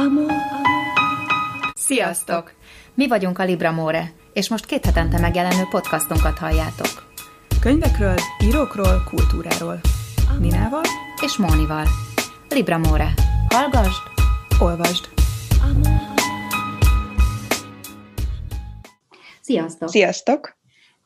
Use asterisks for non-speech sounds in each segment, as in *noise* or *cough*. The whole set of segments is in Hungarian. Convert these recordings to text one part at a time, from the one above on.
Amor. Sziasztok! Mi vagyunk a Libra More, és most két hetente megjelenő podcastunkat halljátok. Könyvekről, írókról, kultúráról. Ninával és Mónival. Libra More. Hallgasd, olvasd. Sziasztok! Sziasztok!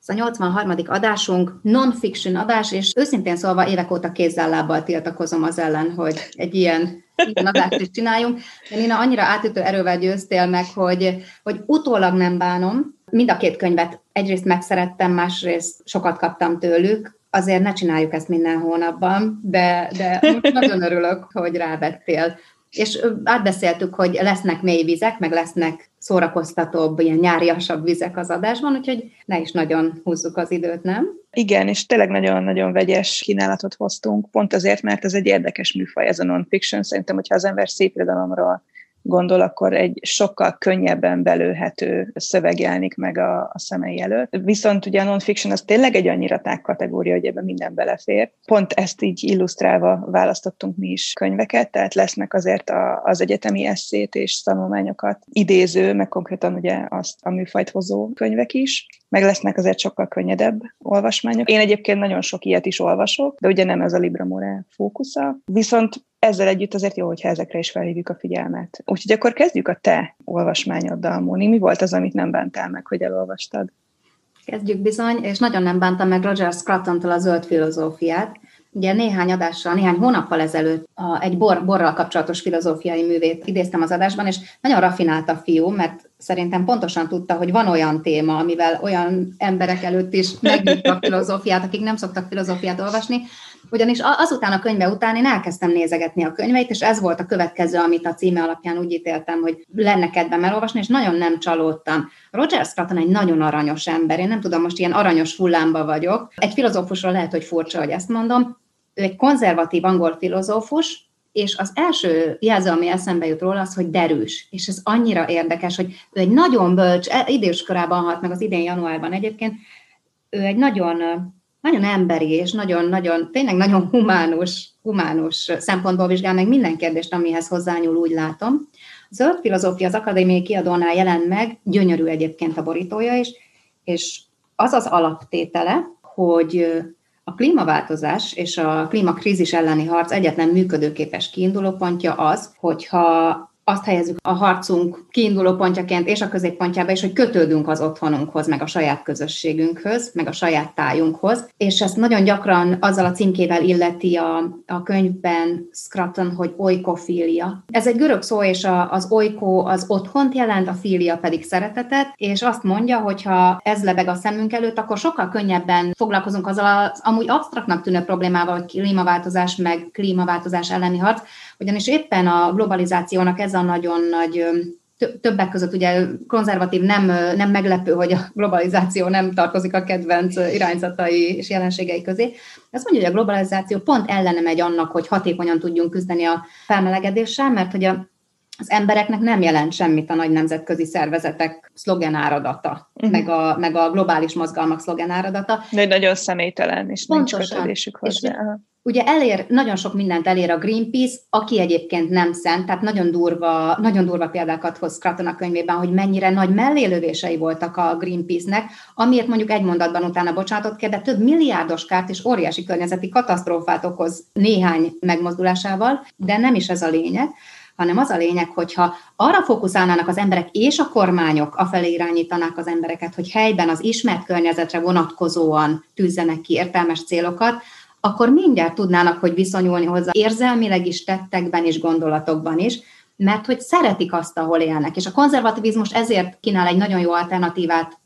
Ez a 83. adásunk, non-fiction adás, és őszintén szólva évek óta kézzel lábbal tiltakozom az ellen, hogy egy ilyen, ilyen adást is csináljunk. De Nina, annyira átütő erővel győztél meg, hogy, hogy utólag nem bánom. Mind a két könyvet egyrészt megszerettem, másrészt sokat kaptam tőlük, azért ne csináljuk ezt minden hónapban, de, de *laughs* nagyon örülök, hogy rávettél. És átbeszéltük, hogy lesznek mély vizek, meg lesznek szórakoztatóbb, ilyen nyáriasabb vizek az adásban, úgyhogy ne is nagyon húzzuk az időt, nem? Igen, és tényleg nagyon-nagyon vegyes kínálatot hoztunk, pont azért, mert ez egy érdekes műfaj, ez a non-fiction. Szerintem, hogyha az ember szép gondol, akkor egy sokkal könnyebben belőhető szöveg jelenik meg a, a szemei előtt. Viszont ugye a non-fiction az tényleg egy annyira tág kategória, hogy ebben minden belefér. Pont ezt így illusztrálva választottunk mi is könyveket, tehát lesznek azért a, az egyetemi eszét és tanulmányokat idéző, meg konkrétan ugye azt a műfajt hozó könyvek is, meg lesznek azért sokkal könnyedebb olvasmányok. Én egyébként nagyon sok ilyet is olvasok, de ugye nem ez a Libra More fókusza. Viszont ezzel együtt azért jó, hogyha ezekre is felhívjuk a figyelmet. Úgyhogy akkor kezdjük a te olvasmányoddal, Móni. Mi volt az, amit nem bántál meg, hogy elolvastad? Kezdjük bizony, és nagyon nem bántam meg Roger Scruton-tól a zöld filozófiát. Ugye néhány adással, néhány hónappal ezelőtt a, egy bor, borral kapcsolatos filozófiai művét idéztem az adásban, és nagyon rafinált a fiú, mert szerintem pontosan tudta, hogy van olyan téma, amivel olyan emberek előtt is megnyitja a *laughs* filozófiát, akik nem szoktak filozófiát olvasni, ugyanis azután a könyve után én elkezdtem nézegetni a könyveit, és ez volt a következő, amit a címe alapján úgy ítéltem, hogy lenne kedvem elolvasni, és nagyon nem csalódtam. Roger Scruton egy nagyon aranyos ember, én nem tudom, most ilyen aranyos hullámba vagyok. Egy filozófusról lehet, hogy furcsa, hogy ezt mondom. Ő egy konzervatív angol filozófus, és az első jelző, ami eszembe jut róla, az, hogy derűs. És ez annyira érdekes, hogy ő egy nagyon bölcs, e, időskorában halt meg az idén januárban egyébként, ő egy nagyon nagyon emberi és nagyon-nagyon, tényleg nagyon humánus, humánus szempontból vizsgál meg minden kérdést, amihez hozzányúl, úgy látom. Zöld filozófia az akadémiai kiadónál jelent meg, gyönyörű egyébként a borítója is, és az az alaptétele, hogy a klímaváltozás és a klímakrízis elleni harc egyetlen működőképes kiindulópontja az, hogyha azt helyezzük a harcunk kiinduló pontjaként és a középpontjába is, hogy kötődünk az otthonunkhoz, meg a saját közösségünkhöz, meg a saját tájunkhoz, és ezt nagyon gyakran azzal a címkével illeti a, a könyvben Scruton, hogy oikofília. Ez egy görög szó, és a, az oiko az otthont jelent, a fília pedig szeretetet, és azt mondja, hogy ha ez lebeg a szemünk előtt, akkor sokkal könnyebben foglalkozunk azzal az amúgy absztraktnak tűnő problémával, hogy klímaváltozás, meg klímaváltozás elleni harc, ugyanis éppen a globalizációnak ez a nagyon nagy többek között ugye konzervatív nem, nem meglepő, hogy a globalizáció nem tartozik a kedvenc irányzatai és jelenségei közé. Azt mondja, hogy a globalizáció pont ellene megy annak, hogy hatékonyan tudjunk küzdeni a felmelegedéssel, mert hogy a, az embereknek nem jelent semmit a nagy nemzetközi szervezetek szlogenáradata, uh-huh. meg, a, meg a globális mozgalmak szlogenáradata. De nagyon személytelen, és Pontosan. nincs kötődésük hozzá. És ugye elér, nagyon sok mindent elér a Greenpeace, aki egyébként nem szent, tehát nagyon durva, nagyon durva példákat hoz Scruton a könyvében, hogy mennyire nagy mellélövései voltak a Greenpeace-nek, amiért mondjuk egy mondatban utána bocsánatot kér, de több milliárdos kárt és óriási környezeti katasztrófát okoz néhány megmozdulásával, de nem is ez a lényeg hanem az a lényeg, hogyha arra fókuszálnának az emberek és a kormányok, afelé irányítanák az embereket, hogy helyben az ismert környezetre vonatkozóan tűzzenek ki értelmes célokat, akkor mindjárt tudnának, hogy viszonyulni hozzá érzelmileg is, tettekben is, gondolatokban is, mert hogy szeretik azt, ahol élnek. És a konzervativizmus ezért kínál egy nagyon jó alternatívát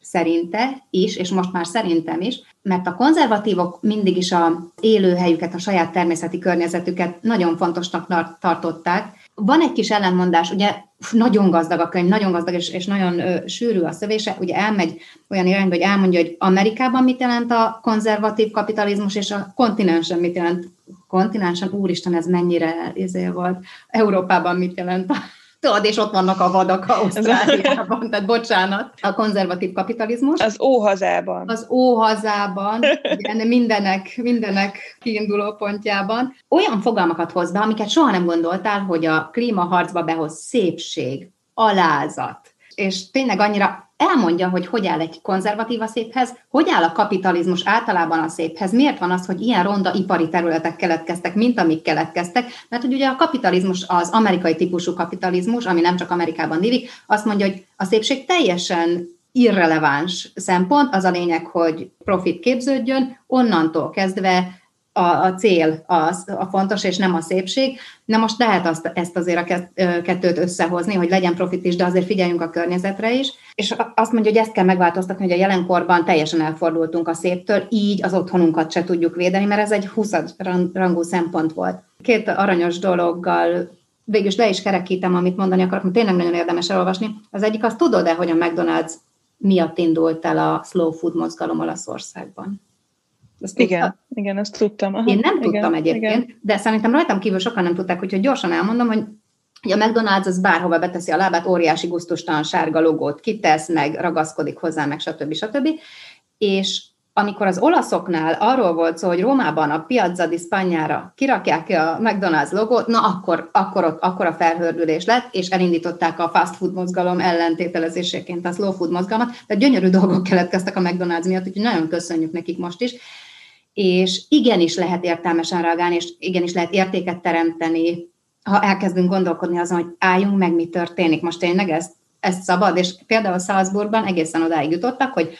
szerinte is, és most már szerintem is, mert a konzervatívok mindig is a élőhelyüket, a saját természeti környezetüket nagyon fontosnak tartották. Van egy kis ellentmondás, ugye nagyon gazdag a könyv, nagyon gazdag és, és nagyon ö, sűrű a szövése, ugye elmegy olyan irányba, hogy elmondja, hogy Amerikában mit jelent a konzervatív kapitalizmus, és a kontinensen mit jelent kontinensen, úristen, ez mennyire izé volt, Európában mit jelent a Tudod, és ott vannak a vadak Ausztráliában, tehát bocsánat. A konzervatív kapitalizmus. Az óhazában. Az óhazában, igen, mindenek, mindenek kiinduló pontjában. Olyan fogalmakat hoz be, amiket soha nem gondoltál, hogy a klímaharcba behoz szépség, alázat, és tényleg annyira elmondja, hogy hogy áll egy konzervatív a széphez, hogy áll a kapitalizmus általában a széphez, miért van az, hogy ilyen ronda ipari területek keletkeztek, mint amik keletkeztek, mert hogy ugye a kapitalizmus, az amerikai típusú kapitalizmus, ami nem csak Amerikában lévik, azt mondja, hogy a szépség teljesen irreleváns szempont, az a lényeg, hogy profit képződjön, onnantól kezdve a, a cél az a fontos, és nem a szépség. Na most lehet azt, ezt azért a kettőt összehozni, hogy legyen profit is, de azért figyeljünk a környezetre is. És azt mondja, hogy ezt kell megváltoztatni, hogy a jelenkorban teljesen elfordultunk a széptől, így az otthonunkat se tudjuk védeni, mert ez egy 20 rangú szempont volt. Két aranyos dologgal végül le is kerekítem, amit mondani akarok, mert tényleg nagyon érdemes elolvasni. Az egyik, azt tudod-e, hogy a McDonald's miatt indult el a slow food mozgalom Olaszországban? Ezt igen, tudta? igen, ezt tudtam. Aha, Én nem igen, tudtam egyébként, igen. de szerintem rajtam kívül sokan nem tudták, úgyhogy gyorsan elmondom, hogy a McDonald's az bárhova beteszi a lábát, óriási gusztustalan sárga logót kitesz, meg ragaszkodik hozzá, meg stb. stb. És amikor az olaszoknál arról volt szó, hogy Rómában a Piazza di Spagnára kirakják a McDonald's logót, na akkor, akkor, ott, akkor a felhördülés lett, és elindították a fast food mozgalom ellentételezéseként a slow food mozgalmat, tehát gyönyörű dolgok keletkeztek a McDonald's miatt, úgyhogy nagyon köszönjük nekik most is és igenis lehet értelmesen reagálni, és igenis lehet értéket teremteni, ha elkezdünk gondolkodni azon, hogy álljunk meg, mi történik. Most tényleg ez, ez szabad, és például Salzburgban egészen odáig jutottak, hogy,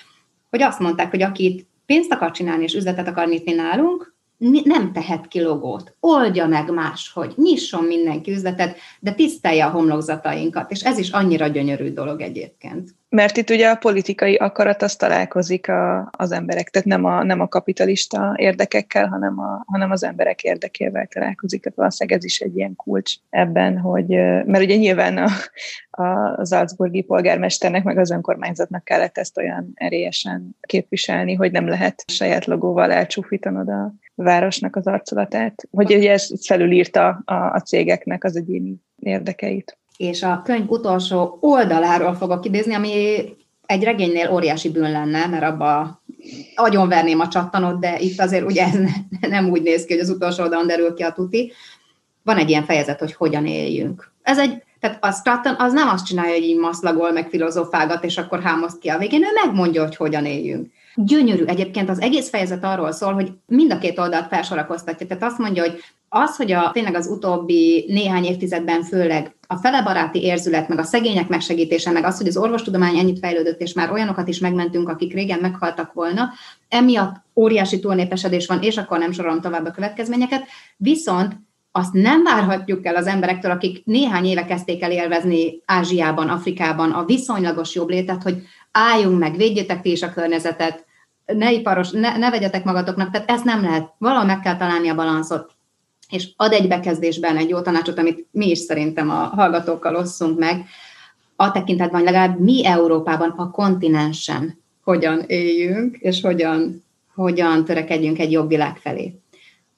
hogy azt mondták, hogy akit pénzt akar csinálni és üzletet akar nyitni nálunk, nem tehet ki logót, oldja meg máshogy, nyisson mindenki üzletet, de tisztelje a homlokzatainkat, és ez is annyira gyönyörű dolog egyébként. Mert itt ugye a politikai akarat az találkozik a, az emberek, tehát nem a, nem a kapitalista érdekekkel, hanem, a, hanem az emberek érdekével találkozik. Tehát valószínűleg ez is egy ilyen kulcs ebben, hogy, mert ugye nyilván a, a Salzburgi polgármesternek, meg az önkormányzatnak kellett ezt olyan erélyesen képviselni, hogy nem lehet saját logóval elcsúfítanod a városnak az arculatát, hogy ugye ez felülírta a, a cégeknek az egyéni érdekeit és a könyv utolsó oldaláról fogok idézni, ami egy regénynél óriási bűn lenne, mert abba agyonverném a csattanot, de itt azért ugye ez nem úgy néz ki, hogy az utolsó oldalon derül ki a tuti. Van egy ilyen fejezet, hogy hogyan éljünk. Ez egy, tehát a Stratton az nem azt csinálja, hogy így maszlagol, meg filozofálgat, és akkor hámozt ki a végén, ő megmondja, hogy hogyan éljünk. Gyönyörű. Egyébként az egész fejezet arról szól, hogy mind a két oldalt felsorakoztatja. Tehát azt mondja, hogy az, hogy a, tényleg az utóbbi néhány évtizedben főleg a felebaráti érzület, meg a szegények megsegítése, meg az, hogy az orvostudomány ennyit fejlődött, és már olyanokat is megmentünk, akik régen meghaltak volna, emiatt óriási túlnépesedés van, és akkor nem sorolom tovább a következményeket, viszont azt nem várhatjuk el az emberektől, akik néhány éve kezdték el élvezni Ázsiában, Afrikában a viszonylagos jobb létet, hogy álljunk meg, védjétek ti is a környezetet, ne iparos, ne, ne vegyetek magatoknak, tehát ezt nem lehet. Valahol meg kell találni a balanszot és ad egy bekezdésben egy jó tanácsot, amit mi is szerintem a hallgatókkal osszunk meg, a tekintetben, hogy legalább mi Európában, a kontinensen hogyan éljünk, és hogyan, hogyan törekedjünk egy jobb világ felé.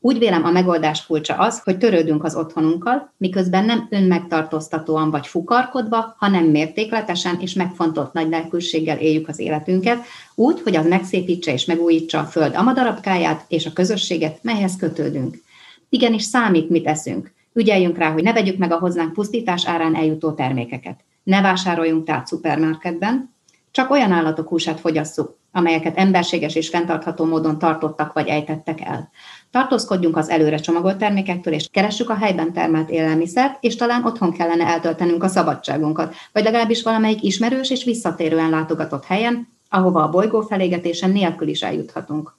Úgy vélem, a megoldás kulcsa az, hogy törődünk az otthonunkkal, miközben nem önmegtartóztatóan vagy fukarkodva, hanem mértékletesen és megfontolt nagy lelkűséggel éljük az életünket, úgy, hogy az megszépítse és megújítsa a föld amadarabkáját és a közösséget, melyhez kötődünk. Igenis számít, mit eszünk. Ügyeljünk rá, hogy ne vegyük meg a hozzánk pusztítás árán eljutó termékeket. Ne vásároljunk tehát szupermarketben, csak olyan állatok húsát fogyasszuk, amelyeket emberséges és fenntartható módon tartottak vagy ejtettek el. Tartózkodjunk az előre csomagolt termékektől, és keressük a helyben termelt élelmiszert, és talán otthon kellene eltöltenünk a szabadságunkat, vagy legalábbis valamelyik ismerős és visszatérően látogatott helyen, ahova a bolygó felégetésen nélkül is eljuthatunk.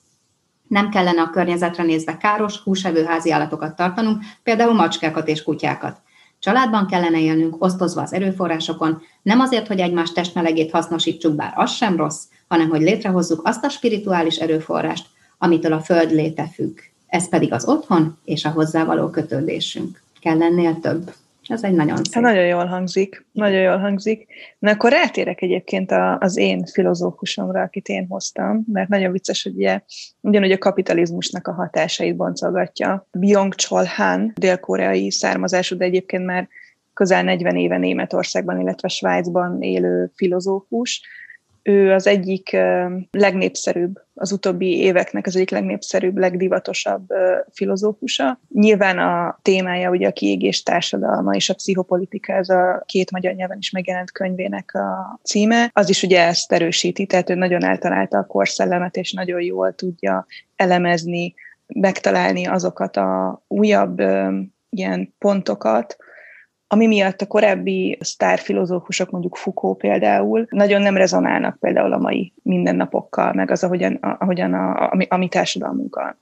Nem kellene a környezetre nézve káros, húsevő házi állatokat tartanunk, például macskákat és kutyákat. Családban kellene élnünk, osztozva az erőforrásokon, nem azért, hogy egymás testmelegét hasznosítsuk, bár az sem rossz, hanem hogy létrehozzuk azt a spirituális erőforrást, amitől a föld léte függ. Ez pedig az otthon és a hozzávaló kötődésünk. Kell lennél több. Ez egy nagyon szép. Nagyon jól hangzik, nagyon jól hangzik. Na akkor rátérek egyébként az én filozófusomra, akit én hoztam, mert nagyon vicces, hogy ugye, ugyanúgy a kapitalizmusnak a hatásait boncolgatja. Byung-Chol Han, dél-koreai származású, de egyébként már közel 40 éve Németországban, illetve Svájcban élő filozófus, ő az egyik legnépszerűbb, az utóbbi éveknek az egyik legnépszerűbb, legdivatosabb filozófusa. Nyilván a témája ugye a kiégés társadalma és a pszichopolitika, ez a két magyar nyelven is megjelent könyvének a címe. Az is ugye ezt erősíti, tehát ő nagyon eltalálta a korszellemet, és nagyon jól tudja elemezni, megtalálni azokat a újabb ilyen pontokat, ami miatt a korábbi sztárfilozófusok, mondjuk Foucault például, nagyon nem rezonálnak például a mai mindennapokkal, meg az, ahogyan, ahogyan a, a, a mi társadalmunkkal.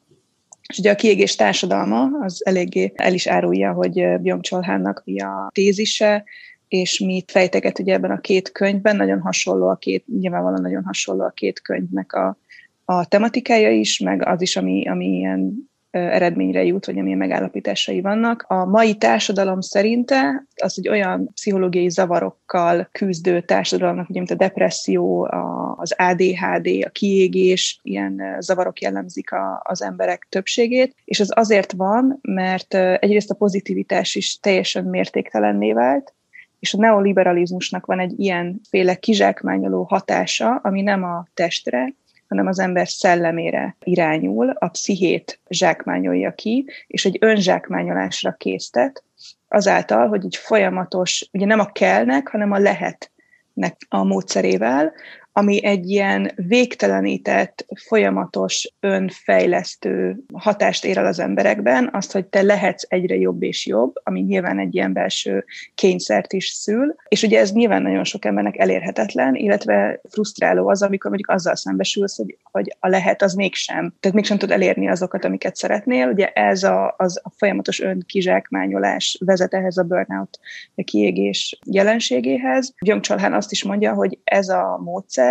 És ugye a kiégés társadalma az eléggé el is árulja, hogy byung Hánnak mi a tézise, és mit fejteget ugye ebben a két könyvben, nagyon hasonló a két, nyilvánvalóan nagyon hasonló a két könyvnek a, a tematikája is, meg az is, ami, ami ilyen eredményre jut, vagy amilyen megállapításai vannak. A mai társadalom szerinte az egy olyan pszichológiai zavarokkal küzdő társadalomnak, ugye, mint a depresszió, az ADHD, a kiégés, ilyen zavarok jellemzik az emberek többségét, és ez azért van, mert egyrészt a pozitivitás is teljesen mértéktelenné vált, és a neoliberalizmusnak van egy ilyenféle kizsákmányoló hatása, ami nem a testre, hanem az ember szellemére irányul, a pszichét zsákmányolja ki, és egy önzsákmányolásra késztet, azáltal, hogy egy folyamatos, ugye nem a kellnek, hanem a lehetnek a módszerével, ami egy ilyen végtelenített, folyamatos, önfejlesztő hatást ér el az emberekben, azt, hogy te lehetsz egyre jobb és jobb, ami nyilván egy ilyen belső kényszert is szül, és ugye ez nyilván nagyon sok embernek elérhetetlen, illetve frusztráló az, amikor mondjuk azzal szembesülsz, hogy, hogy a lehet az mégsem, tehát mégsem tud elérni azokat, amiket szeretnél, ugye ez a, az a folyamatos önkizsákmányolás vezet ehhez a burnout a kiégés jelenségéhez. Gyöngcsalhán azt is mondja, hogy ez a módszer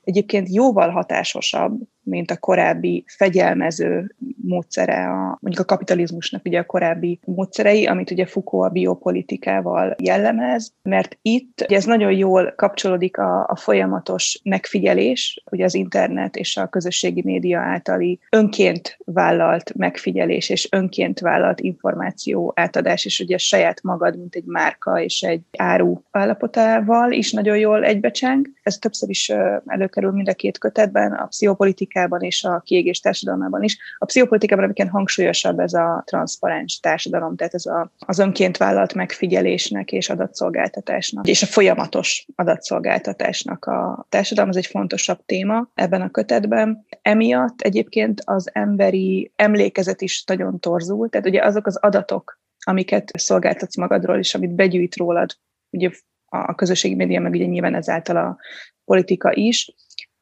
egyébként jóval hatásosabb, mint a korábbi fegyelmező módszere, a, mondjuk a kapitalizmusnak ugye a korábbi módszerei, amit ugye Foucault a biopolitikával jellemez, mert itt ugye ez nagyon jól kapcsolódik a, a folyamatos megfigyelés, ugye az internet és a közösségi média általi önként vállalt megfigyelés és önként vállalt információ átadás, és ugye saját magad, mint egy márka és egy áru állapotával is nagyon jól egybecseng. Ez többször is előkerül mind a két kötetben, a pszichopolitika pszichopolitikában és a kiégés társadalmában is. A pszichopolitikában amiken hangsúlyosabb ez a transzparens társadalom, tehát ez a, az önként vállalt megfigyelésnek és adatszolgáltatásnak, és a folyamatos adatszolgáltatásnak a társadalom, az egy fontosabb téma ebben a kötetben. Emiatt egyébként az emberi emlékezet is nagyon torzul, tehát ugye azok az adatok, amiket szolgáltatsz magadról, és amit begyűjt rólad, ugye a közösségi média, meg ugye nyilván ezáltal a politika is,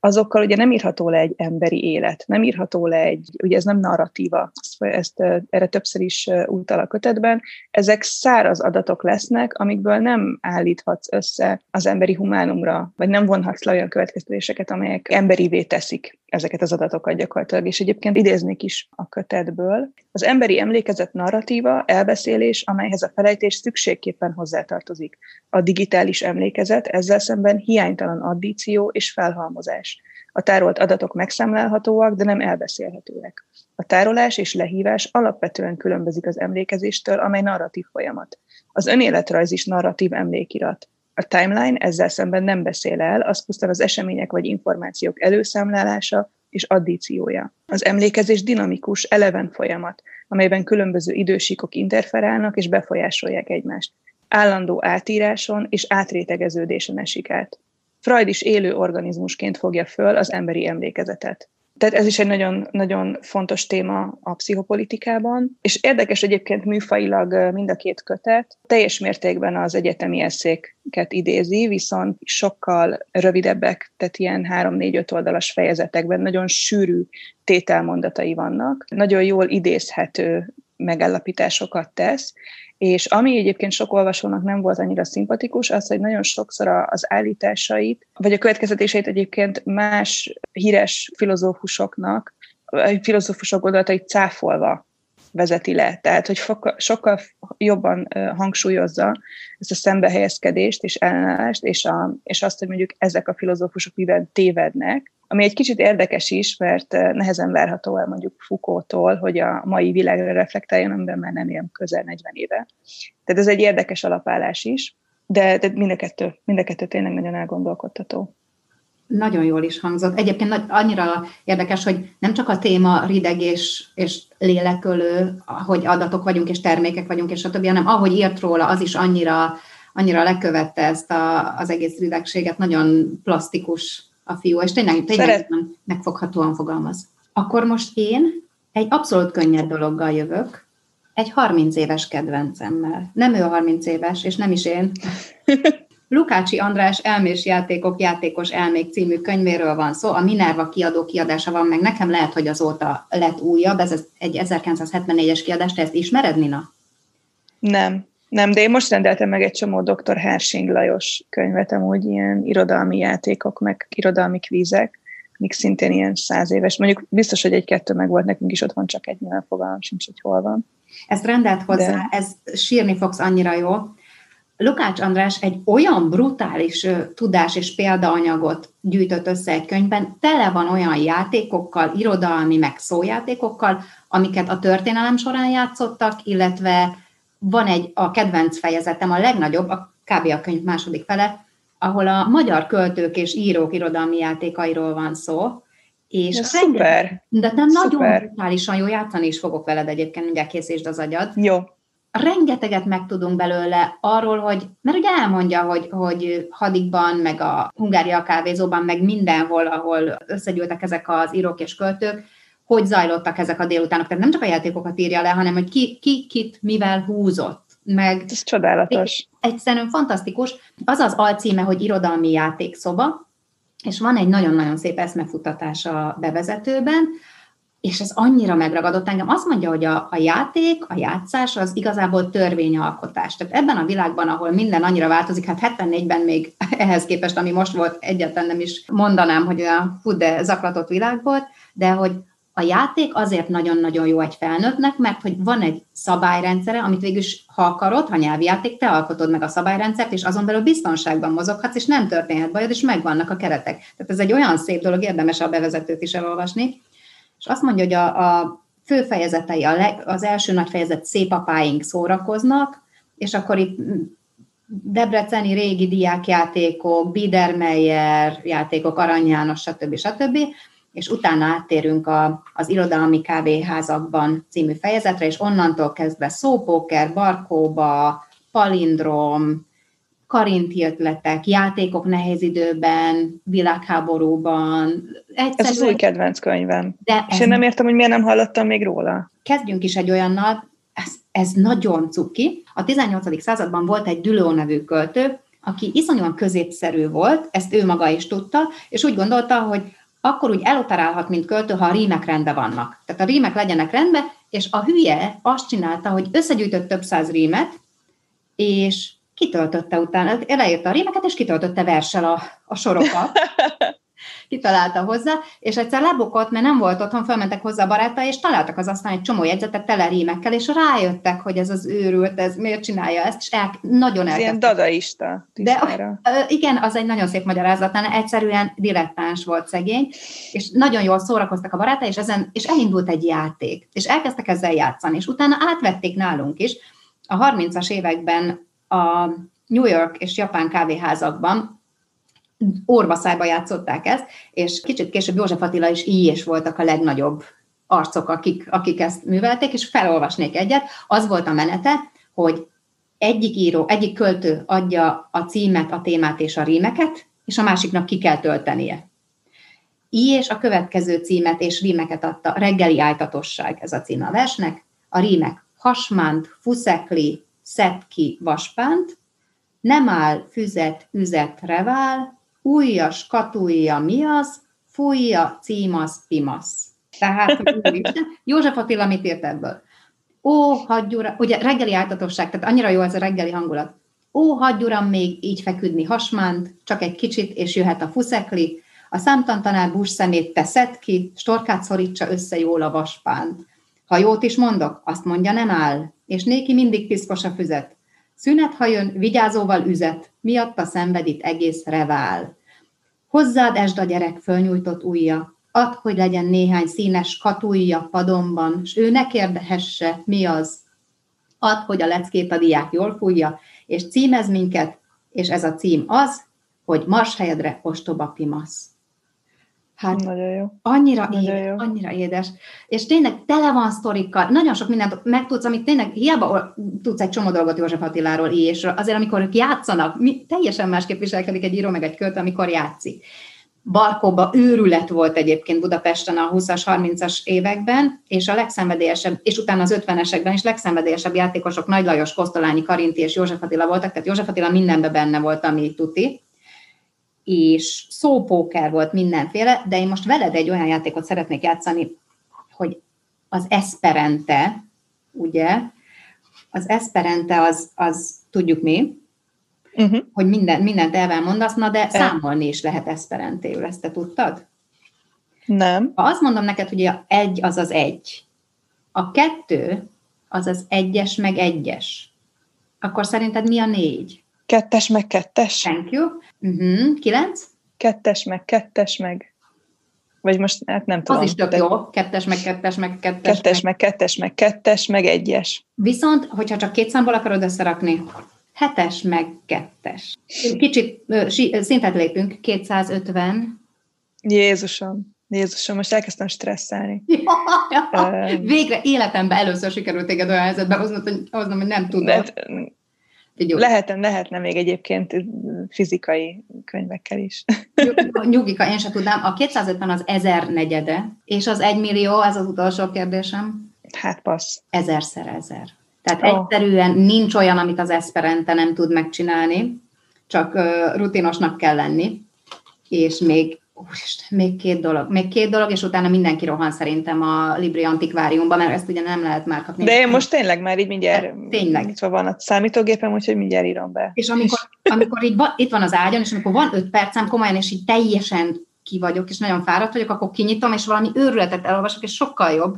azokkal ugye nem írható le egy emberi élet, nem írható le egy, ugye ez nem narratíva, ezt, ezt erre többször is utal a kötetben, ezek száraz adatok lesznek, amikből nem állíthatsz össze az emberi humánumra, vagy nem vonhatsz le olyan következtetéseket, amelyek emberivé teszik ezeket az adatokat gyakorlatilag, és egyébként idéznék is a kötetből. Az emberi emlékezet narratíva, elbeszélés, amelyhez a felejtés szükségképpen hozzátartozik. A digitális emlékezet ezzel szemben hiánytalan addíció és felhalmozás. A tárolt adatok megszámlálhatóak, de nem elbeszélhetőek. A tárolás és lehívás alapvetően különbözik az emlékezéstől, amely narratív folyamat. Az önéletrajz is narratív emlékirat. A timeline ezzel szemben nem beszél el, az pusztán az események vagy információk előszámlálása és addíciója. Az emlékezés dinamikus, eleven folyamat, amelyben különböző idősíkok interferálnak és befolyásolják egymást. Állandó átíráson és átrétegeződésen esik át. Freud is élő organizmusként fogja föl az emberi emlékezetet. Tehát ez is egy nagyon, nagyon fontos téma a pszichopolitikában, és érdekes egyébként műfailag mind a két kötet. Teljes mértékben az egyetemi eszéket idézi, viszont sokkal rövidebbek, tehát ilyen 3-4-5 oldalas fejezetekben nagyon sűrű tételmondatai vannak, nagyon jól idézhető megállapításokat tesz, és ami egyébként sok olvasónak nem volt annyira szimpatikus, az, hogy nagyon sokszor az állításait, vagy a következetéseit egyébként más híres filozófusoknak, filozófusok gondolatait cáfolva vezeti le. Tehát, hogy sokkal jobban hangsúlyozza ezt a szembehelyezkedést és ellenállást, és, a, és azt, hogy mondjuk ezek a filozófusok miben tévednek, ami egy kicsit érdekes is, mert nehezen várható el mondjuk Fukótól, hogy a mai világra reflektáljon, amiben már nem ilyen közel 40 éve. Tehát ez egy érdekes alapállás is, de, de mind, a kettő, mind a kettő tényleg nagyon elgondolkodtató. Nagyon jól is hangzott. Egyébként annyira érdekes, hogy nem csak a téma rideg és, és lélekölő, hogy adatok vagyunk és termékek vagyunk, és a többi, hanem ahogy írt róla, az is annyira, annyira lekövette ezt a, az egész ridegséget, nagyon plastikus a fiú, és tényleg, tényleg Szeret... megfoghatóan fogalmaz. Akkor most én egy abszolút könnyed dologgal jövök, egy 30 éves kedvencemmel. Nem ő a 30 éves, és nem is én. *laughs* Lukácsi András Elmés játékok, játékos elmék című könyvéről van szó, a Minerva kiadó kiadása van meg, nekem lehet, hogy azóta lett újabb, ez egy 1974-es kiadás, te ezt ismered, Nina? Nem, nem, de én most rendeltem meg egy csomó dr. Hersing Lajos könyvet, amúgy ilyen irodalmi játékok, meg irodalmi kvízek, mik szintén ilyen száz éves. Mondjuk biztos, hogy egy-kettő meg volt, nekünk is ott van csak egy nyilván fogalmam sincs, hogy hol van. Ezt rendelt hozzá, de... ez sírni fogsz annyira jó. Lukács András egy olyan brutális tudás és példaanyagot gyűjtött össze egy könyvben, tele van olyan játékokkal, irodalmi, meg szójátékokkal, amiket a történelem során játszottak, illetve van egy, a kedvenc fejezetem, a legnagyobb, a kb. a könyv második fele, ahol a magyar költők és írók irodalmi játékairól van szó, és de szuper. De te nagyon brutálisan jó játszani is fogok veled egyébként, mindjárt készítsd az agyad. Jó. Rengeteget megtudunk belőle arról, hogy, mert ugye elmondja, hogy, hogy hadikban, meg a Hungária kávézóban, meg mindenhol, ahol összegyűltek ezek az írók és költők, hogy zajlottak ezek a délutánok. Tehát nem csak a játékokat írja le, hanem hogy ki, ki kit mivel húzott. Meg Ez csodálatos. Egyszerűen fantasztikus. Az az alcíme, hogy irodalmi játékszoba, és van egy nagyon-nagyon szép eszmefutatás a bevezetőben, és ez annyira megragadott engem. Azt mondja, hogy a, a játék, a játszás az igazából törvényalkotás. Tehát ebben a világban, ahol minden annyira változik, hát 74-ben még *laughs* ehhez képest, ami most volt, egyáltalán nem is mondanám, hogy a fú, de zaklatott világ volt, de hogy a játék azért nagyon-nagyon jó egy felnőttnek, mert hogy van egy szabályrendszere, amit végül is, ha akarod, ha nyelvi játék, te alkotod meg a szabályrendszert, és azon belül biztonságban mozoghatsz, és nem történhet bajod, és megvannak a keretek. Tehát ez egy olyan szép dolog, érdemes a bevezetőt is elolvasni. És azt mondja, hogy a, a fő fejezetei, a leg, az első nagy fejezet szép apáink szórakoznak, és akkor itt debreceni régi diákjátékok, Biedermeyer játékok, Arany János, stb. stb és utána áttérünk a, az irodalmi kávéházakban című fejezetre, és onnantól kezdve szópóker, barkóba, palindrom, karinti ötletek, játékok nehéz időben, világháborúban. Egyszerűen... Ez az új kedvenc könyvem. De és én nem értem, hogy miért nem hallottam még róla. Kezdjünk is egy olyannal, ez, ez nagyon cuki. A 18. században volt egy Düló nevű költő, aki iszonyúan középszerű volt, ezt ő maga is tudta, és úgy gondolta, hogy akkor úgy eloperálhat, mint költő, ha a rímek rendben vannak. Tehát a rímek legyenek rendben, és a hülye azt csinálta, hogy összegyűjtött több száz rímet, és kitöltötte utána, elejött a rímeket, és kitöltötte versel a, a sorokat. *laughs* kitalálta hozzá, és egyszer lebukott, mert nem volt otthon, felmentek hozzá a barátai, és találtak az aztán egy csomó jegyzetet tele rímekkel, és rájöttek, hogy ez az őrült, ez miért csinálja ezt, és el, nagyon elkezdtek. Ilyen dadaista. De igen, az egy nagyon szép magyarázat, egyszerűen dilettáns volt szegény, és nagyon jól szórakoztak a barátai, és, ezen, és elindult egy játék, és elkezdtek ezzel játszani, és utána átvették nálunk is. A 30-as években a New York és Japán kávéházakban orvaszájba játszották ezt, és kicsit később József Attila is így is voltak a legnagyobb arcok, akik, akik ezt művelték, és felolvasnék egyet. Az volt a menete, hogy egyik író, egyik költő adja a címet, a témát és a rímeket, és a másiknak ki kell töltenie. Így és a következő címet és rímeket adta, reggeli ájtatosság, ez a cím a versnek, a rímek hasmánt, fuszekli, szetki, vaspánt, nem áll, füzet, üzet, revál, újja, skatújja, mi az, fújja, címasz, pimasz. Tehát, *laughs* József Attila mit írt ebből? Ó, hagyj uram, ugye reggeli áltatosság, tehát annyira jó ez a reggeli hangulat. Ó, hagyj uram még így feküdni hasmánt, csak egy kicsit, és jöhet a fuszekli, a számtantanár bús szemét teszed ki, storkát szorítsa össze jól a vaspánt. Ha jót is mondok, azt mondja, nem áll, és néki mindig piszkos a füzet. Szünet, ha jön, vigyázóval üzet, miatta szenvedít egész revál. Hozzád esd a gyerek fölnyújtott ujja, add, hogy legyen néhány színes katúja padomban, és ő ne kérdehesse, mi az. Add, hogy a leckét a diák jól fújja, és címez minket, és ez a cím az, hogy mars helyedre ostoba pimasz. Hát Nagyon jó. Annyira Nagyon édes, jó. annyira édes. És tényleg tele van sztorikkal, nagyon sok mindent megtudsz, amit tényleg hiába tudsz egy csomó dolgot József Attiláról és azért amikor ők játszanak, mi, teljesen másképp viselkedik egy író meg egy költő, amikor játszik. Barkóba őrület volt egyébként Budapesten a 20-as, 30-as években, és a legszenvedélyesebb, és utána az 50-esekben is legszenvedélyesebb játékosok Nagy Lajos, Kosztolányi, Karinti és József Attila voltak, tehát József Attila mindenben benne volt, ami tuti, és szópóker volt mindenféle, de én most veled egy olyan játékot szeretnék játszani, hogy az Esperente, ugye, az Esperente az, az tudjuk mi, uh-huh. hogy minden, mindent elmondasz, na de számolni is lehet Esperantéül, ezt te tudtad? Nem. Ha azt mondom neked, hogy a egy az az egy, a kettő az az egyes meg egyes, akkor szerinted mi a négy? Kettes meg kettes. Thank you. Uh-huh. Kilenc? Kettes meg kettes meg. Vagy most hát nem tudom. Az is tök jó. Kettes meg kettes meg kettes. Kettes meg, meg kettes meg kettes meg egyes. Viszont, hogyha csak két számból akarod összerakni, hetes meg kettes. Kicsit szintet lépünk, 250. Jézusom. Jézusom, most elkezdtem stresszelni. *laughs* Ja, végre életemben először sikerült téged olyan helyzetbe hoznom, hogy, hoznom, hogy nem tudod. De, Lehetne, lehetne még egyébként fizikai könyvekkel is. Nyugika, én sem tudnám. A 250 az ezer negyede, és az egy millió, ez az utolsó kérdésem. Hát passz. Ezerszer ezer. Tehát oh. egyszerűen nincs olyan, amit az Esperente nem tud megcsinálni, csak rutinosnak kell lenni, és még Úristen, még két dolog, még két dolog, és utána mindenki rohan szerintem a Libri Antikváriumban, mert ezt ugye nem lehet már kapni. De én most tényleg már így mindjárt tényleg. Itt van a számítógépem, úgyhogy mindjárt írom be. És amikor, amikor így va, itt van az ágyon, és amikor van öt percem komolyan, és így teljesen ki vagyok, és nagyon fáradt vagyok, akkor kinyitom, és valami őrületet elolvasok, és sokkal jobb.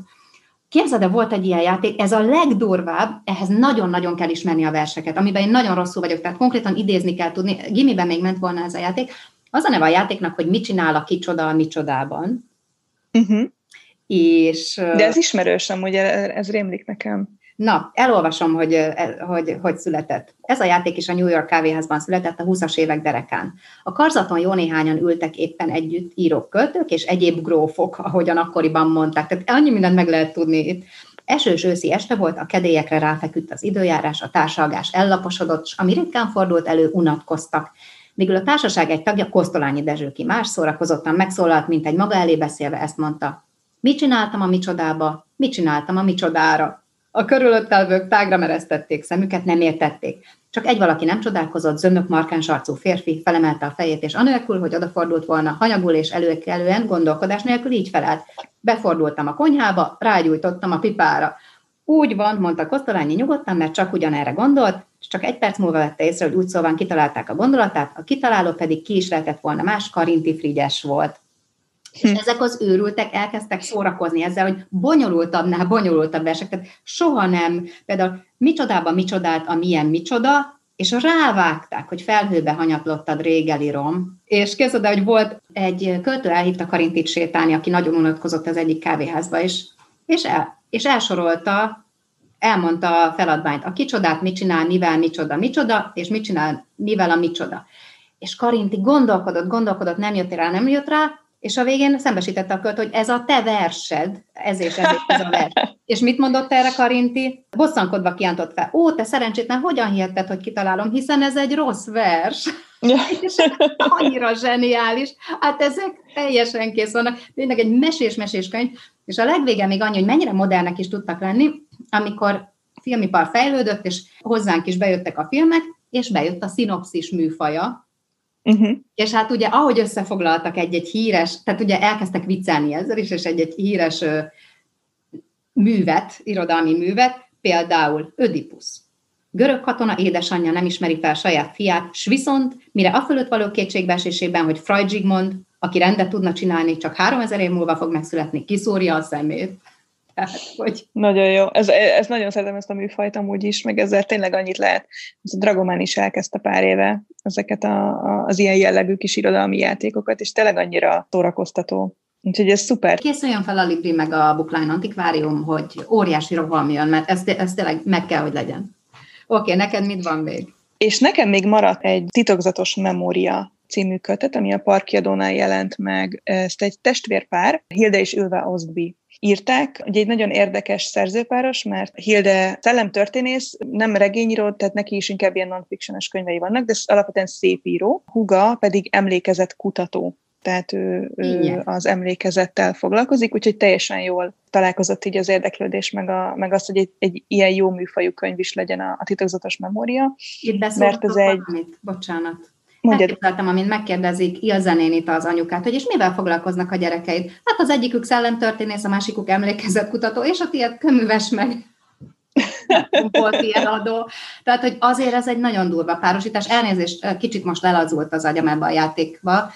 Képzeld, de volt egy ilyen játék, ez a legdurvább, ehhez nagyon-nagyon kell ismerni a verseket, amiben én nagyon rosszul vagyok, tehát konkrétan idézni kell tudni. Gimiben még ment volna ez a játék, az a neve a játéknak, hogy mit csinál a kicsoda a micsodában. Uh-huh. És, De ez ismerős amúgy, ez rémlik nekem. Na, elolvasom, hogy, hogy hogy született. Ez a játék is a New York kávéházban született a 20-as évek derekán. A karzaton jó néhányan ültek éppen együtt írók, költők és egyéb grófok, ahogyan akkoriban mondták. Tehát annyi mindent meg lehet tudni itt. Esős őszi este volt, a kedélyekre ráfeküdt az időjárás, a társalgás ellaposodott, s ami ritkán fordult elő, unatkoztak. Végül a társaság egy tagja, Kosztolányi Dezső ki más szórakozottan megszólalt, mint egy maga elé beszélve ezt mondta. Mit csináltam a micsodába? Mit csináltam a micsodára? A körülöttelvők tágra mereztették szemüket, nem értették. Csak egy valaki nem csodálkozott, zömök markáns arcú férfi felemelte a fejét, és anélkül, hogy odafordult volna, hanyagul és előkelően, gondolkodás nélkül így felelt. Befordultam a konyhába, rágyújtottam a pipára. Úgy van, mondta Kosztolányi nyugodtan, mert csak ugyanerre gondolt, csak egy perc múlva vette észre, hogy úgy szóval kitalálták a gondolatát, a kitaláló pedig ki is lehetett volna más, Karinti Frigyes volt. Hm. És ezek az őrültek elkezdtek szórakozni ezzel, hogy bonyolultabbnál bonyolultabb versek. Tehát soha nem, például micsodában micsodált a milyen micsoda, és rávágták, hogy felhőbe hanyatlottad régeli rom. És képzeld, hogy volt egy költő elhívta Karintit sétálni, aki nagyon unatkozott az egyik kávéházba, és, és, el, és elsorolta elmondta a feladványt, a kicsodát mit csinál, mivel, micsoda, micsoda, és mit csinál, mivel a micsoda. És Karinti gondolkodott, gondolkodott, nem jött rá, nem jött rá, és a végén szembesítette a költ, hogy ez a te versed, ezért, ezért ez a vers. *laughs* És mit mondott erre Karinti? Bosszankodva kiántott fel. Ó, te szerencsétlen, hogyan hihetted, hogy kitalálom, hiszen ez egy rossz vers. *laughs* És annyira zseniális. Hát ezek teljesen kész vannak. Tényleg egy mesés-mesés könyv. És a legvége még annyi, hogy mennyire modernek is tudtak lenni, amikor filmipar fejlődött, és hozzánk is bejöttek a filmek, és bejött a szinopszis műfaja, Uh-huh. És hát ugye, ahogy összefoglaltak egy-egy híres, tehát ugye elkezdtek viccelni ezzel is, és egy-egy híres ö, művet, irodalmi művet, például Ödipusz. Görög katona édesanyja nem ismeri fel saját fiát, s viszont, mire a fölött való kétségbeesésében, hogy Freud Zsigmond, aki rendet tudna csinálni, csak 3000 év múlva fog megszületni, kiszúrja a szemét. Tehát, hogy... Nagyon jó. Ez, ez nagyon szeretem ezt a műfajt amúgy is, meg ezzel tényleg annyit lehet. Ez a Dragomán is elkezdte pár éve ezeket a, a, az ilyen jellegű kis irodalmi játékokat, és tényleg annyira szórakoztató. Úgyhogy ez szuper. Készüljön fel a Libri meg a Bookline Antikvárium, hogy óriási roham jön, mert ez, ez tényleg meg kell, hogy legyen. Oké, okay, neked mit van még? És nekem még maradt egy titokzatos memória című kötet, ami a Parkiadónál jelent meg. Ezt egy testvérpár, Hilde és Ülve Ostby írták. Ugye egy nagyon érdekes szerzőpáros, mert Hilde szellemtörténész, nem regényíró, tehát neki is inkább ilyen non-fictiones könyvei vannak, de alapvetően szép író. Huga pedig emlékezett kutató tehát ő, ő az emlékezettel foglalkozik, úgyhogy teljesen jól találkozott így az érdeklődés, meg, a, meg azt, hogy egy, egy ilyen jó műfajú könyv is legyen a, a titokzatos memória. Itt mert ez egy... Valamit. Bocsánat. Megkérdeztem, amint megkérdezik Ilza nénit az anyukát, hogy és mivel foglalkoznak a gyerekeid? Hát az egyikük szellemtörténész, a másikuk emlékezetkutató, és a tiéd köműves meg *laughs* volt ilyen adó. Tehát, hogy azért ez egy nagyon durva párosítás. Elnézést, kicsit most lelazult az agyam ebbe a játékba,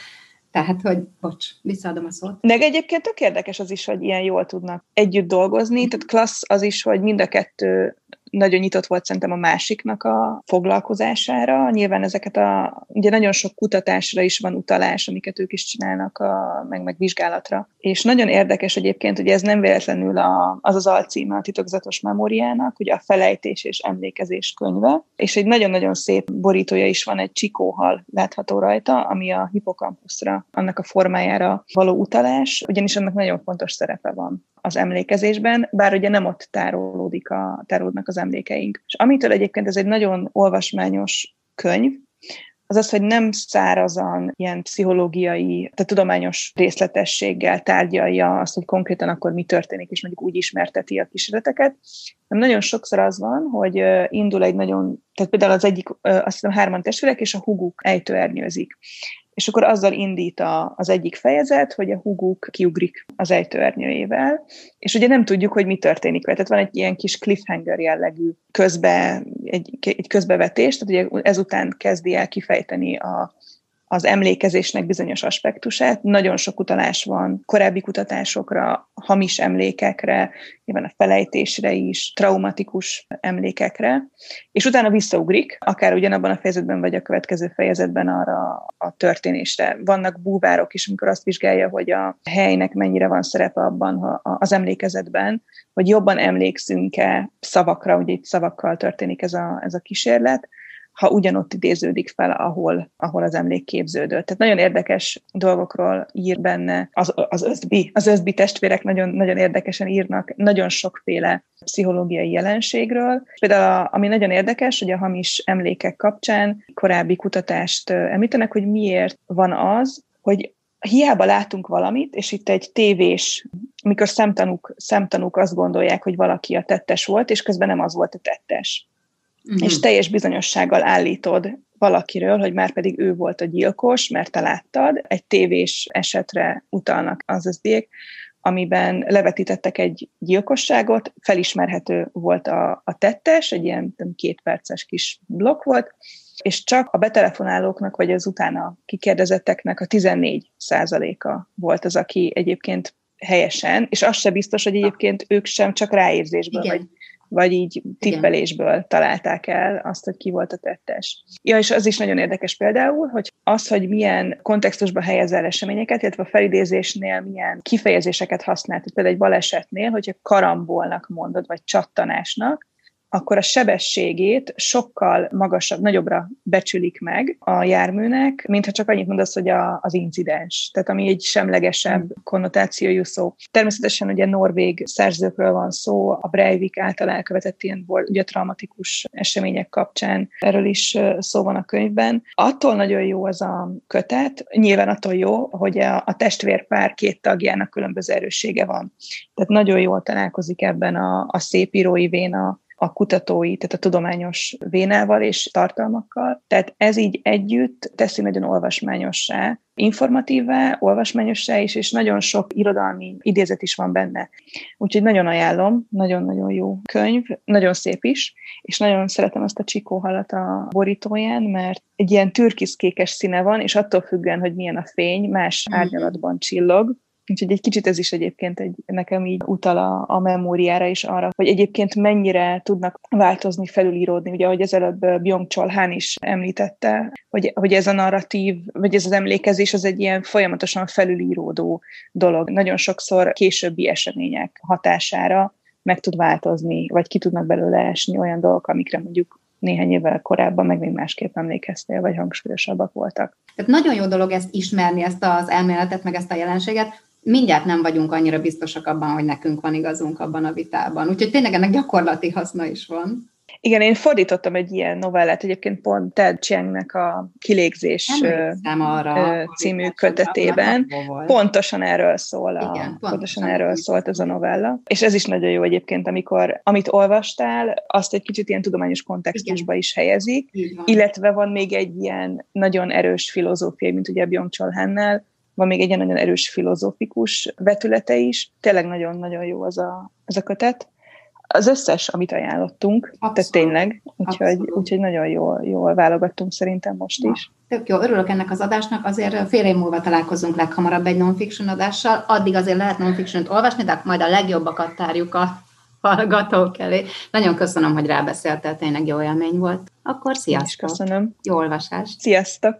tehát, hogy bocs, visszaadom a szót. Meg egyébként tök érdekes az is, hogy ilyen jól tudnak együtt dolgozni, tehát klassz az is, hogy mind a kettő nagyon nyitott volt szerintem a másiknak a foglalkozására. Nyilván ezeket a, ugye nagyon sok kutatásra is van utalás, amiket ők is csinálnak, a, meg, meg vizsgálatra. És nagyon érdekes egyébként, hogy ez nem véletlenül a, az az alcíme a titokzatos memóriának, ugye a felejtés és emlékezés könyve, és egy nagyon-nagyon szép borítója is van, egy csikóhal látható rajta, ami a hipokampuszra, annak a formájára való utalás, ugyanis annak nagyon fontos szerepe van az emlékezésben, bár ugye nem ott tárolódik a, tárolódnak az emlékeink. És amitől egyébként ez egy nagyon olvasmányos könyv, az az, hogy nem szárazan ilyen pszichológiai, tehát tudományos részletességgel tárgyalja azt, hogy konkrétan akkor mi történik, és mondjuk úgy ismerteti a kísérleteket, hanem nagyon sokszor az van, hogy indul egy nagyon, tehát például az egyik, azt hiszem hárman testvérek, és a huguk ejtőernyőzik és akkor azzal indít a, az egyik fejezet, hogy a huguk kiugrik az ejtőernyőjével, és ugye nem tudjuk, hogy mi történik vele. Tehát van egy ilyen kis cliffhanger jellegű közbe, egy, egy közbevetés, tehát ugye ezután kezdi el kifejteni a, az emlékezésnek bizonyos aspektusát. Nagyon sok utalás van korábbi kutatásokra, hamis emlékekre, nyilván a felejtésre is, traumatikus emlékekre, és utána visszaugrik, akár ugyanabban a fejezetben, vagy a következő fejezetben arra a történésre. Vannak búvárok is, amikor azt vizsgálja, hogy a helynek mennyire van szerepe abban ha az emlékezetben, hogy jobban emlékszünk-e szavakra, ugye itt szavakkal történik ez a, ez a kísérlet, ha ugyanott idéződik fel, ahol, ahol az emlék képződött. Tehát nagyon érdekes dolgokról ír benne az, az özbi. Az özbi testvérek nagyon, nagyon érdekesen írnak nagyon sokféle pszichológiai jelenségről. Például, a, ami nagyon érdekes, hogy a hamis emlékek kapcsán korábbi kutatást említenek, hogy miért van az, hogy hiába látunk valamit, és itt egy tévés, amikor szemtanúk, szemtanúk azt gondolják, hogy valaki a tettes volt, és közben nem az volt a tettes uh-huh. és teljes bizonyossággal állítod valakiről, hogy már pedig ő volt a gyilkos, mert te láttad, egy tévés esetre utalnak az özbiek, amiben levetítettek egy gyilkosságot, felismerhető volt a, a tettes, egy ilyen nem, két perces kis blokk volt, és csak a betelefonálóknak, vagy az utána kikérdezetteknek a 14 százaléka volt az, aki egyébként helyesen, és az se biztos, hogy egyébként ők sem csak ráérzésből, Igen. vagy vagy így tippelésből Igen. találták el azt, hogy ki volt a tettes. Ja, és az is nagyon érdekes például, hogy az, hogy milyen kontextusba helyezel eseményeket, illetve a felidézésnél milyen kifejezéseket használt, például egy balesetnél, hogyha karambolnak mondod, vagy csattanásnak, akkor a sebességét sokkal magasabb, nagyobbra becsülik meg a járműnek, mintha csak annyit mondasz, hogy a, az incidens, tehát ami egy semlegesebb mm. konnotációjú szó. Természetesen ugye norvég szerzőkről van szó, a Breivik által elkövetett ilyen ugye traumatikus események kapcsán, erről is szó van a könyvben. Attól nagyon jó az a kötet, nyilván attól jó, hogy a, a testvérpár két tagjának különböző erőssége van. Tehát nagyon jól találkozik ebben a, a szép írói véna a kutatói, tehát a tudományos vénával és tartalmakkal. Tehát ez így együtt teszi nagyon olvasmányossá, informatívá, olvasmányossá is, és nagyon sok irodalmi idézet is van benne. Úgyhogy nagyon ajánlom, nagyon-nagyon jó könyv, nagyon szép is, és nagyon szeretem azt a csikóhalat a borítóján, mert egy ilyen türkiszkékes színe van, és attól függően, hogy milyen a fény, más mhm. árnyalatban csillog, Úgyhogy egy kicsit ez is egyébként egy, nekem így utal a, a memóriára is arra, hogy egyébként mennyire tudnak változni, felülíródni. Ugye, ahogy ezelőbb Byung-Chol Han is említette, hogy, hogy ez a narratív, vagy ez az emlékezés az egy ilyen folyamatosan felülíródó dolog. Nagyon sokszor későbbi események hatására meg tud változni, vagy ki tudnak belőle esni olyan dolgok, amikre mondjuk néhány évvel korábban meg még másképp emlékeztél, vagy hangsúlyosabbak voltak. Tehát nagyon jó dolog ezt ismerni, ezt az elméletet, meg ezt a jelenséget. Mindjárt nem vagyunk annyira biztosak abban, hogy nekünk van igazunk abban a vitában. Úgyhogy tényleg ennek gyakorlati haszna is van. Igen, én fordítottam egy ilyen novellát, egyébként pont Ted Chiangnek a Kilégzés arra, című kötetében. Pontosan erről szól, a, Igen, pontosan, pontosan erről szólt ez a novella. És ez is nagyon jó egyébként, amikor amit olvastál, azt egy kicsit ilyen tudományos kontextusba Igen. is helyezik, illetve van még egy ilyen nagyon erős filozófiai, mint ugye Byung-Chul Han-nel, van még egy ilyen nagyon erős filozófikus vetülete is. Tényleg nagyon-nagyon jó az a, az a kötet az összes, amit ajánlottunk, Abszolút. tehát tényleg, úgyhogy, úgyhogy nagyon jól, jól válogattunk szerintem most Na, is. Tök jó, örülök ennek az adásnak, azért fél év múlva találkozunk leghamarabb egy non-fiction adással, addig azért lehet non olvasni, de majd a legjobbakat tárjuk a hallgatók elé. Nagyon köszönöm, hogy rábeszéltél, tényleg jó élmény volt. Akkor sziasztok! köszönöm. Jó olvasást! Sziasztok!